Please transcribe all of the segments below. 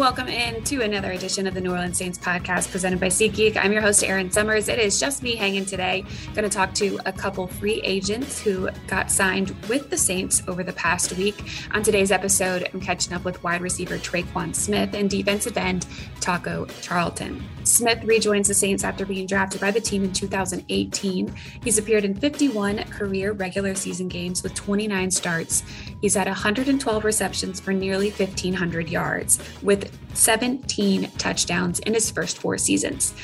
Welcome in to another edition of the New Orleans Saints podcast presented by SeatGeek. I'm your host, Erin Summers. It is just me hanging today. Going to talk to a couple free agents who got signed with the Saints over the past week. On today's episode, I'm catching up with wide receiver Tre'Quan Smith and defensive end Taco Charlton. Smith rejoins the Saints after being drafted by the team in 2018. He's appeared in 51 career regular season games with 29 starts. He's had 112 receptions for nearly 1,500 yards, with 17 touchdowns in his first four seasons.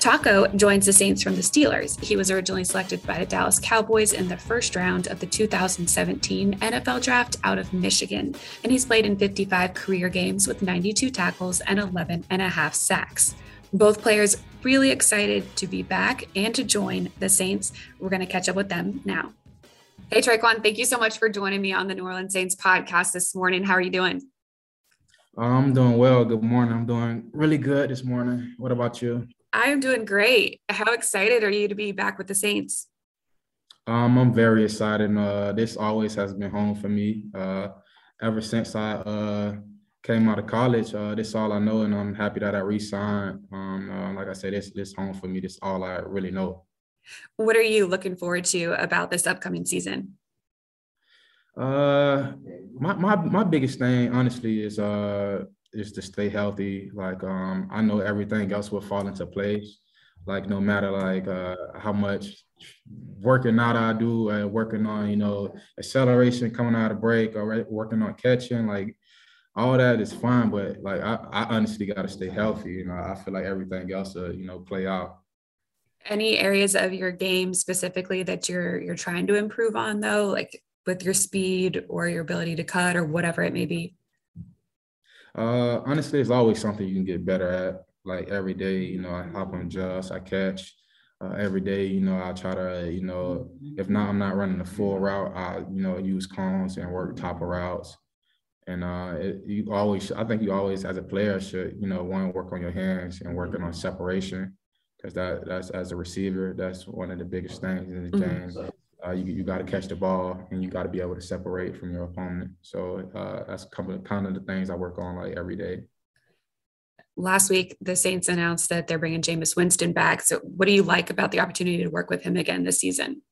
Taco joins the Saints from the Steelers. He was originally selected by the Dallas Cowboys in the first round of the 2017 NFL draft out of Michigan, and he's played in 55 career games with 92 tackles and 11 and a half sacks. Both players really excited to be back and to join the Saints. We're going to catch up with them now. Hey, Tre'Quan, thank you so much for joining me on the New Orleans Saints podcast this morning. How are you doing? I'm doing well. Good morning. I'm doing really good this morning. What about you? I'm doing great. How excited are you to be back with the Saints? Um, I'm very excited. Uh, this always has been home for me. Uh, ever since I uh, came out of college. Uh, this is all I know, and I'm happy that I re-signed. Um, uh, like I said, this this home for me. This is all I really know. What are you looking forward to about this upcoming season? Uh, my my my biggest thing, honestly, is uh is to stay healthy. Like um, I know everything else will fall into place. Like no matter like uh how much working out I do, working on you know acceleration coming out of break, or working on catching, like all that is fine, but like I, I honestly got to stay healthy. You know, I feel like everything else, uh, you know, play out. Any areas of your game specifically that you're you're trying to improve on, though, like with your speed or your ability to cut or whatever it may be? Uh, honestly, it's always something you can get better at. Like every day, you know, I hop on just, I catch. Uh, every day, you know, I try to, you know, if not, I'm not running the full route. I, you know, use cones and work top of routes. And uh, it, you always, I think you always, as a player, should you know, one work on your hands and working on separation, because that that's as a receiver, that's one of the biggest things in the game. Mm-hmm. Uh, you you got to catch the ball and you got to be able to separate from your opponent. So uh, that's kind of, the things I work on like every day. Last week, the Saints announced that they're bringing Jameis Winston back. So, what do you like about the opportunity to work with him again this season?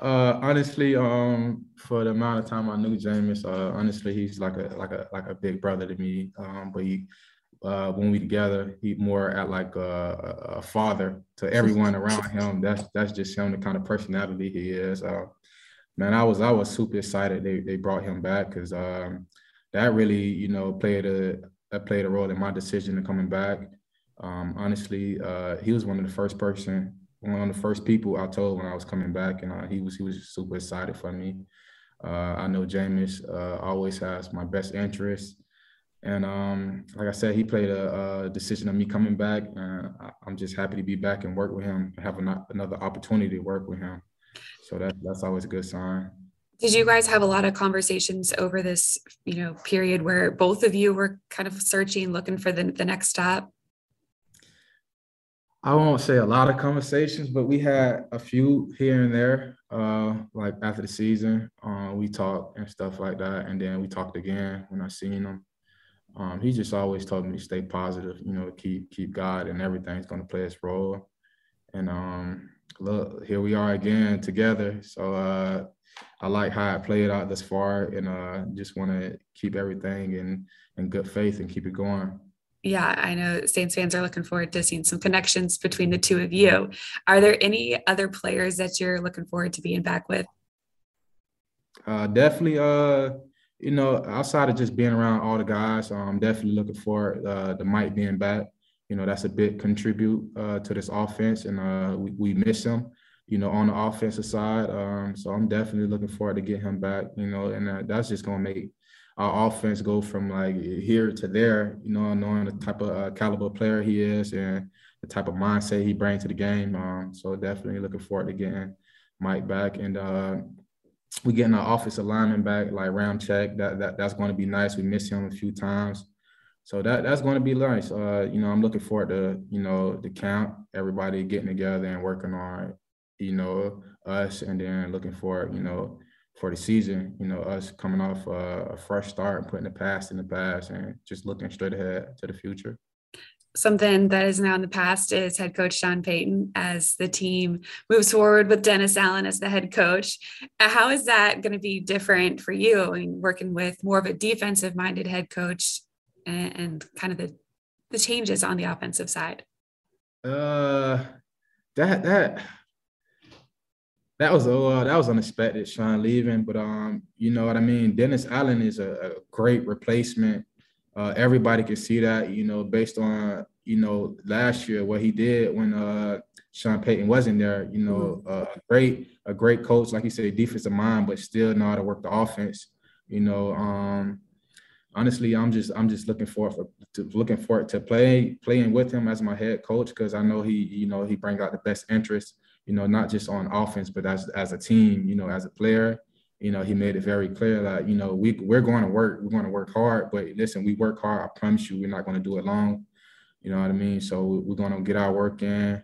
Uh, honestly, um, for the amount of time I knew Jameis, uh, honestly, he's like a like a like a big brother to me. Um, but he, uh, when we together, he more at like a, a father to everyone around him. That's that's just him, the kind of personality he is. Uh, man, I was I was super excited they they brought him back because um, that really you know played a that played a role in my decision to coming back. Um, honestly, uh, he was one of the first person one of the first people I told when I was coming back, and uh, he was he was super excited for me. Uh, I know Jameis uh, always has my best interest, and um, like I said, he played a, a decision of me coming back, and I'm just happy to be back and work with him, have an, another opportunity to work with him. So that that's always a good sign. Did you guys have a lot of conversations over this, you know, period where both of you were kind of searching, looking for the, the next stop? I won't say a lot of conversations, but we had a few here and there. Uh, like after the season, uh, we talked and stuff like that, and then we talked again when I seen him. Um, he just always told me to stay positive, you know, keep keep God, and everything's going to play its role. And um, look, here we are again together. So uh, I like how it played out thus far, and uh, just want to keep everything in in good faith and keep it going yeah, I know Saints fans are looking forward to seeing some connections between the two of you. Are there any other players that you're looking forward to being back with? Uh, definitely, uh, you know, outside of just being around all the guys, I'm definitely looking forward uh, the Mike being back. You know, that's a big contribute uh, to this offense, and uh, we, we miss him. You know, on the offensive side, um, so I'm definitely looking forward to get him back. You know, and uh, that's just gonna make our offense go from like here to there, you know, knowing the type of uh, caliber player he is and the type of mindset he brings to the game. Um, so definitely looking forward to getting Mike back and uh, we getting our offensive lineman back, like Ramczyk. That that that's going to be nice. We missed him a few times, so that that's going to be nice. Uh, you know, I'm looking forward to you know the camp, everybody getting together and working on you know us, and then looking forward, you know, for the season. You know, us coming off a, a fresh start, and putting the past in the past, and just looking straight ahead to the future something that is now in the past is head coach Sean Payton as the team moves forward with Dennis Allen as the head coach. Uh, how is that going to be different for you? I mean, working with more of a defensive minded head coach and, and kind of the, the changes on the offensive side? Uh, that, that, that was uh, that was unexpected, Sean leaving, but um, you know what I mean. Dennis Allen is a, a great replacement uh, everybody can see that, you know, based on, you know, last year what he did when uh, Sean Payton wasn't there, you know, mm-hmm. uh, great, a great coach, like you said, defensive mind, but still know how to work the offense. You know, um, honestly, I'm just I'm just looking forward for to looking forward to play playing with him as my head coach because I know he, you know, he brings out the best interest, you know, not just on offense, but as as a team, you know, as a player you know, he made it very clear that, you know, we, we're going to work, we're going to work hard, but listen, we work hard. I promise you, we're not going to do it long. You know what I mean? So we're going to get our work in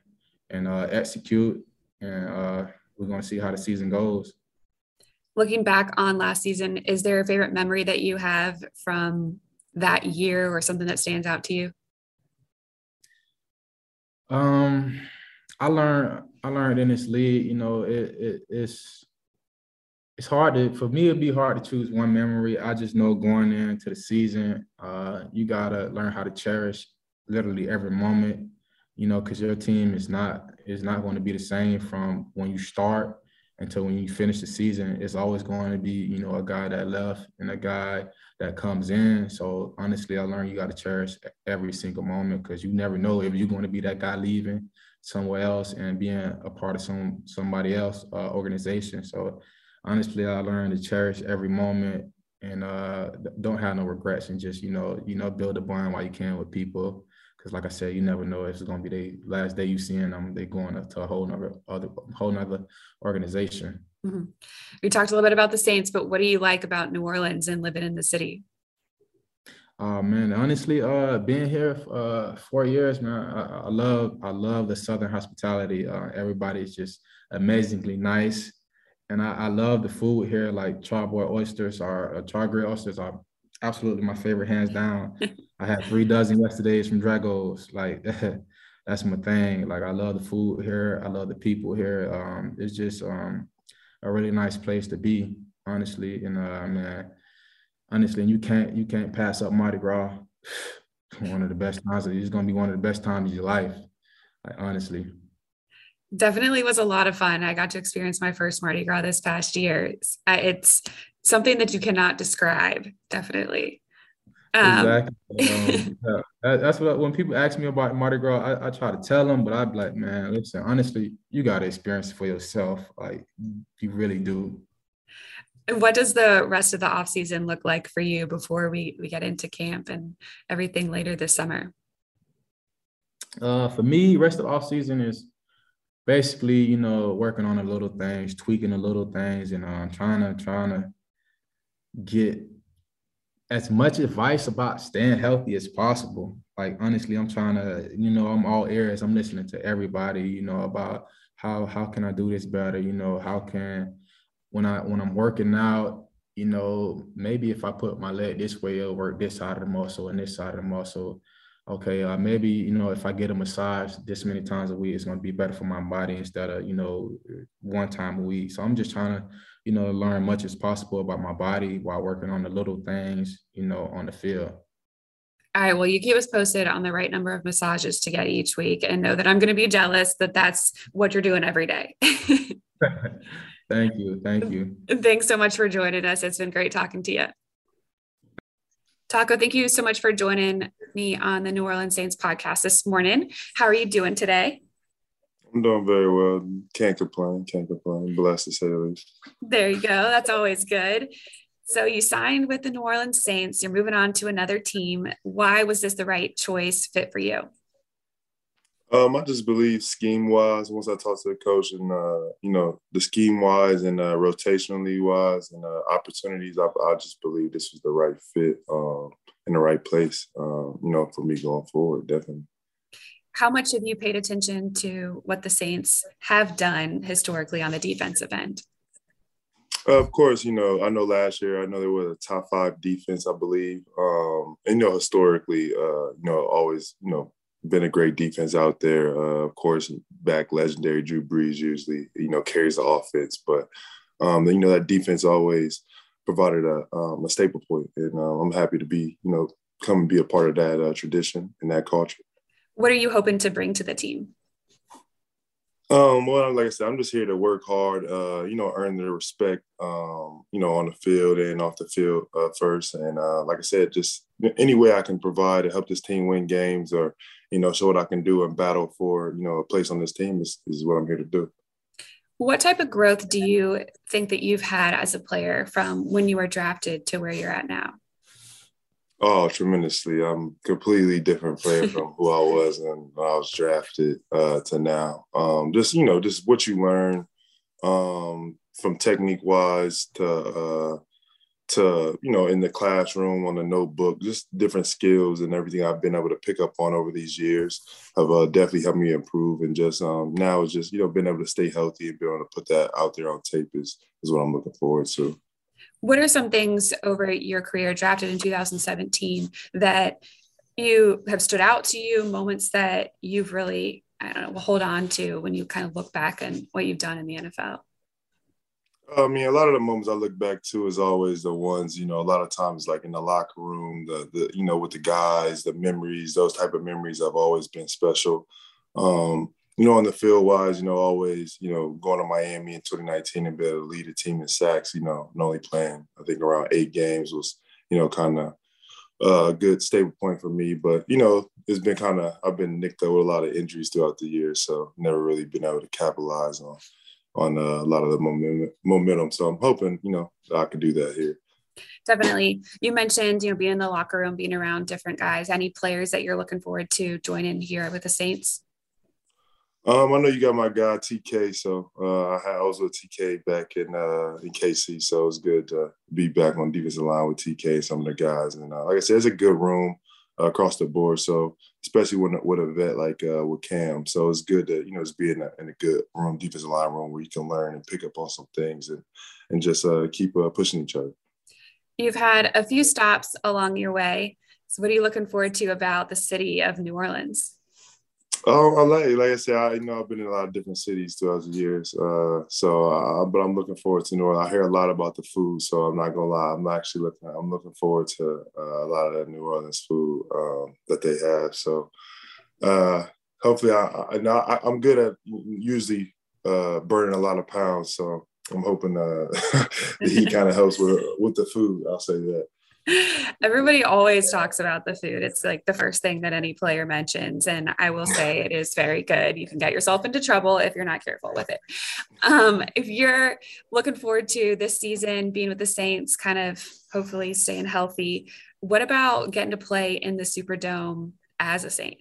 and uh, execute, and uh, we're going to see how the season goes. Looking back on last season, is there a favorite memory that you have from that year or something that stands out to you? Um, I learned I learned in this league, you know, it, it it's it's hard to for me it'd be hard to choose one memory. I just know going into the season uh, you gotta learn how to cherish literally every moment you know because your team is not is not going to be the same from when you start until when you finish the season. It's always going to be you know a guy that left and a guy that comes in. So honestly i learned you got to cherish every single moment because you never know if you're going to be that guy leaving somewhere else and being a part of some somebody else uh, organization. So honestly, I learned to cherish every moment and uh, don't have no regrets and just you know you know build a bond while you can with people because like I said, you never know if it's gonna be the last day you seeing them. They going to a whole nother other whole nother organization. Mm-hmm. We talked a little bit about the Saints, but what do you like about New Orleans and living in the city? Oh uh, man, honestly, uh, being here uh four years, man, I, I love I love the Southern hospitality. Uh, everybody's just amazingly nice and I, I, love the food here. Like charboy oysters are uh, char grill oysters are absolutely my favorite, hands down. I had three dozen yesterday's from Drago's. Like that's my thing. Like I love the food here. I love the people here. Um, it's just um, a really nice place to be, honestly. And uh, man, honestly, and you can't you can't pass up Mardi Gras. one of the best times. It's gonna be one of the best times of your life. Like honestly definitely was a lot of fun. I got to experience my first Mardi Gras this past year. It's, it's something that you cannot describe, definitely. Um, exactly. Um, yeah, that's what when people ask me about Mardi Gras, I, I try to tell them, but I'd be like, man, listen, honestly, you got to experience it for yourself. Like you really do. And what does the rest of the off season look like for you before we we get into camp and everything later this summer? Uh, for me, rest of off season is basically, you know, working on the little things, tweaking the little things, and um, trying to trying to get as much advice about staying healthy as possible. Like honestly, I'm trying to, you know, I'm all ears. I'm listening to everybody, you know, about how how can I do this better? You know, how can when I when I'm working out, you know, maybe if I put my leg this way, it'll work this side of the muscle and this side of the muscle okay, uh, maybe you know if I get a massage this many times a week, it's going to be better for my body instead of you know one time a week. So I'm just trying to you know learn much as possible about my body while working on the little things you know on the field. All right. Well, you keep us posted on the right number of massages to get each week, and know that I'm going to be jealous that that's what you're doing every day. Thank you. Thank you. Thanks so much for joining us. It's been great talking to you. Taco, thank you so much for joining me on the New Orleans Saints podcast this morning. How are you doing today? I'm doing very well. Can't complain. Can't complain. Blessed to say the least. There you go. That's always good. So you signed with the New Orleans Saints. You're moving on to another team. Why was this the right choice fit for you? Um, I just believe scheme wise, once I talked to the coach and, uh, you know, the scheme wise and uh, rotationally wise and uh, opportunities, I, I, just believe this was the right fit um, in the right place, um, you know, for me going forward, definitely. How much have you paid attention to what the Saints have done historically on the defensive end? Uh, of course, you know, I know last year, I know they were a top five defense, I believe. Um, and, you know, historically, uh, you know, always, you know, been a great defense out there. Uh, of course, back legendary Drew Brees usually, you know, carries the offense. But, um, you know, that defense always provided a, um, a staple. And uh, I'm happy to be, you know, come and be a part of that uh, tradition and that culture. What are you hoping to bring to the team? Um, well, like I said, I'm just here to work hard, uh, you know, earn the respect, um, you know, on the field and off the field uh, first. And uh, like I said, just any way I can provide to help this team win games or, you know, show what I can do and battle for, you know, a place on this team is, is what I'm here to do. What type of growth do you think that you've had as a player from when you were drafted to where you're at now? Oh, tremendously. I'm completely different player from who I was when I was drafted uh, to now. Um, just, you know, just what you learn um, from technique wise to, uh, to, you know, in the classroom, on the notebook, just different skills and everything I've been able to pick up on over these years have uh, definitely helped me improve. And just um, now it's just, you know, being able to stay healthy and be able to put that out there on tape is, is what I'm looking forward to. What are some things over your career, drafted in 2017, that you have stood out to you, moments that you've really, I don't know, hold on to when you kind of look back and what you've done in the NFL? I mean, a lot of the moments I look back to is always the ones, you know, a lot of times like in the locker room, the, the you know, with the guys, the memories, those type of memories have always been special. Um, you know, on the field wise, you know, always, you know, going to Miami in 2019 and be able to lead a team in sacks, you know, and only playing, I think, around eight games was, you know, kind of a good stable point for me. But, you know, it's been kind of, I've been nicked up with a lot of injuries throughout the year. So never really been able to capitalize on on uh, a lot of the momentum. So I'm hoping, you know, I can do that here. Definitely. You mentioned, you know, being in the locker room, being around different guys. Any players that you're looking forward to join in here with the Saints? Um, I know you got my guy TK, so uh, I, was with TK back in uh, in KC, so it's good to be back on defensive line with TK and some of the guys. And uh, like I said, it's a good room uh, across the board. So especially when with a vet like uh, with Cam, so it's good to you know just be in a, in a good room, defensive line room where you can learn and pick up on some things and and just uh, keep pushing each other. You've had a few stops along your way. So what are you looking forward to about the city of New Orleans? Oh, I like, like I said, I you know I've been in a lot of different cities throughout the years. Uh, so, uh, but I'm looking forward to New Orleans. I hear a lot about the food, so I'm not gonna lie. I'm actually looking. I'm looking forward to uh, a lot of that New Orleans food um, that they have. So, uh, hopefully, I, I, I I'm good at usually uh, burning a lot of pounds. So I'm hoping uh, that he kind of helps with with the food. I'll say that. Everybody always talks about the food. It's like the first thing that any player mentions. And I will say it is very good. You can get yourself into trouble if you're not careful with it. Um, if you're looking forward to this season, being with the Saints, kind of hopefully staying healthy, what about getting to play in the Superdome as a Saint?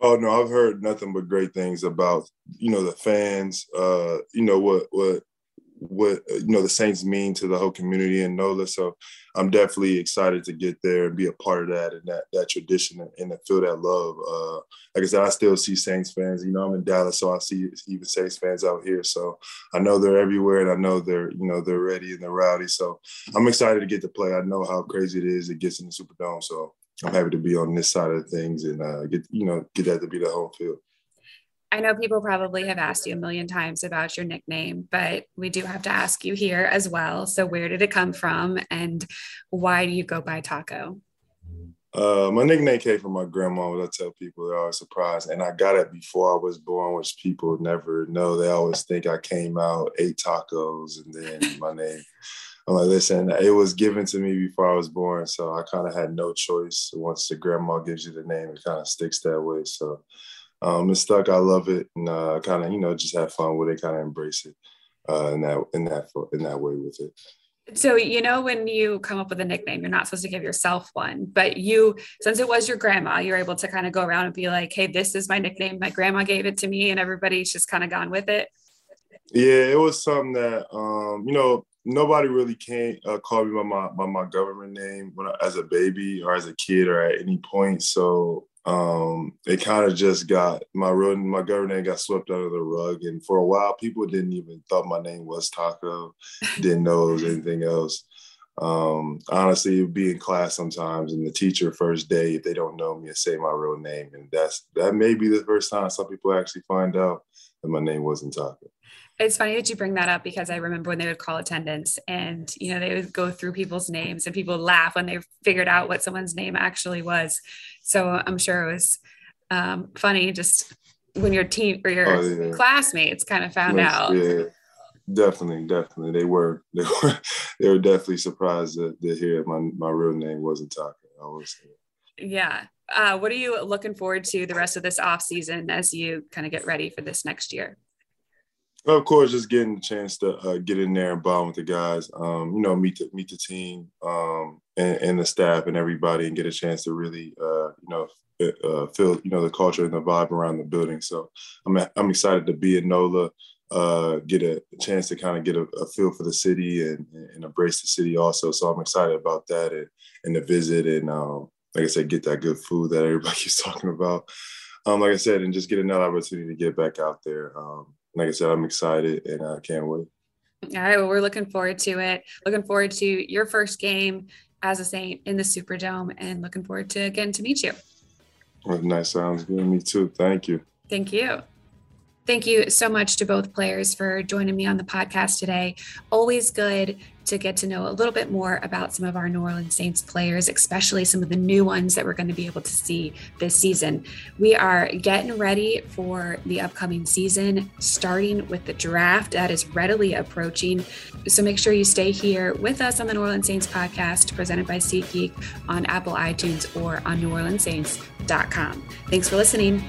Oh no, I've heard nothing but great things about you know the fans. Uh, you know what what what you know the Saints mean to the whole community in NOLA. So I'm definitely excited to get there and be a part of that and that that tradition and, to feel that love. Uh, like I said, I still see Saints fans. You know, I'm in Dallas, so I see even Saints fans out here. So I know they're everywhere, and I know they're you know they're ready and they're rowdy. So I'm excited to get to play. I know how crazy it is. It gets in the Superdome, so I'm happy to be on this side of things and uh, get you know get that to be the home field. I know people probably have asked you a million times about your nickname, but we do have to ask you here as well. So, where did it come from and why do you go by Taco? Uh, my nickname came from my grandma. What I tell people, they're always surprised. And I got it before I was born, which people never know. They always think I came out, ate tacos, and then my name. I'm like, listen, it was given to me before I was born. So I kind of had no choice. Once the grandma gives you the name, it kind of sticks that way. So um, it's stuck. I love it, and uh, kind of you know just have fun with it, kind of embrace it uh, in that in that in that way with it. So you know when you come up with a nickname, you're not supposed to give yourself one, but you, since it was your grandma, you're able to kind of go around and be like, "Hey, this is my nickname. My grandma gave it to me," and everybody's just kind of gone with it. Yeah, it was something that um, you know nobody really came uh, call me by my by my government name when I, as a baby or as a kid or at any point. So um, it kind of just got my real my government name got swept under the rug, and for a while, people didn't even thought my name was Taco, didn't know it was anything else. Um, honestly, it would be in class sometimes, and the teacher first day, if they don't know me, and say my real name, and that's that may be the first time some people actually find out that my name wasn't Taco. It's funny that you bring that up because I remember when they would call attendance and you know they would go through people's names and people laugh when they figured out what someone's name actually was. So I'm sure it was um, funny just when your team or your oh, yeah. classmates kind of found yes, out. Yeah, definitely, definitely. They were they were they were definitely surprised that to hear my my real name wasn't Taco. I was. Yeah. Uh, what are you looking forward to the rest of this off season as you kind of get ready for this next year? Of course, just getting the chance to uh, get in there and bond with the guys. Um, you know, meet the meet the team um, and, and, the staff and everybody, and get a chance to really, uh, you know, uh, feel you know the culture and the vibe around the building. So I'm I'm excited to be in NOLA, uh, get a chance to kind of get a, a, feel for the city and, and embrace the city also. So I'm excited about that and, and the visit and um, like I said, get that good food that everybody talking about. Um, like I said, and just get another opportunity to get back out there. Um, like I said, I'm excited and I can't wait. All right. Well, we're looking forward to it. Looking forward to your first game as a Saint in the Superdome and looking forward to getting to meet you. Well, nice. Sounds good. Me too. Thank you. Thank you. Thank you so much to both players for joining me on the podcast today. Always good to get to know a little bit more about some of our New Orleans Saints players, especially some of the new ones that we're going to be able to see this season. We are getting ready for the upcoming season, starting with the draft that is readily approaching. So make sure you stay here with us on the New Orleans Saints podcast, presented by SeatGeek on Apple iTunes or on NewOrleansSaints.com. Thanks for listening.